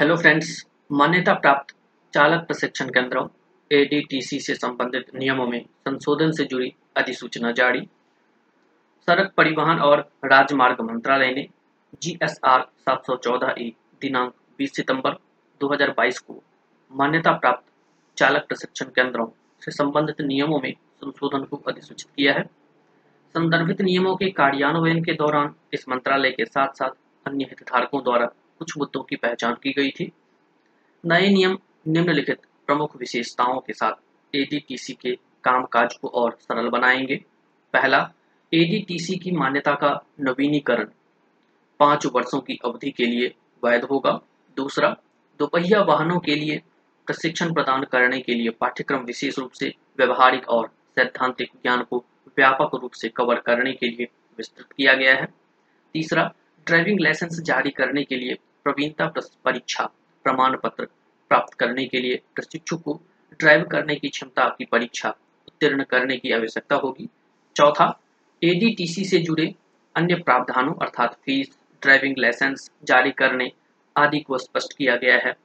Hello friends मान्यता प्राप्त चालक प्रशिक्षण केंद्रों एडीटीसी से संबंधित नियमों में संशोधन से जुड़ी अधिसूचना जारी। सड़क परिवहन और राजमार्ग मंत्रालय ने जी एस आर सात सौ चौदह ई दिनांक 20 सितंबर 2022 को मान्यता प्राप्त चालक प्रशिक्षण केंद्रों से संबंधित नियमों में संशोधन को अधिसूचित किया है। संदर्भित नियमों के कार्यान्वयन के दौरान इस मंत्रालय के साथ साथ अन्य हितधारकों द्वारा कुछ मुद्दों की पहचान की गई थी। नए नियम, निम्नलिखित प्रमुख विशेषताओं के साथ एडीटीसी के कामकाज को और सरल बनाएँगे। पहला एडीटीसी की मान्यता का नवीनीकरण पाँच वर्षों की अवधि के लिए वैध होगा। दूसरा, दोपहिया वाहनों के लिए प्रशिक्षण प्रदान करने के लिए पाठ्यक्रम विशेष रूप से व्यवहारिक और सैद्धांतिक ज्ञान को व्यापक रूप से कवर करने के लिए विस्तृत किया गया है। तीसरा, ड्राइविंग लाइसेंस जारी करने के लिए प्रवीणता परीक्षा प्रमाण पत्र प्राप्त करने के लिए प्रशिक्षु को ड्राइव करने की क्षमता की परीक्षा उत्तीर्ण करने की आवश्यकता होगी। चौथा एडीटीसी से जुड़े अन्य प्रावधानों, अर्थात फ़ीस, ड्राइविंग लाइसेंस जारी करने आदि को स्पष्ट किया गया है।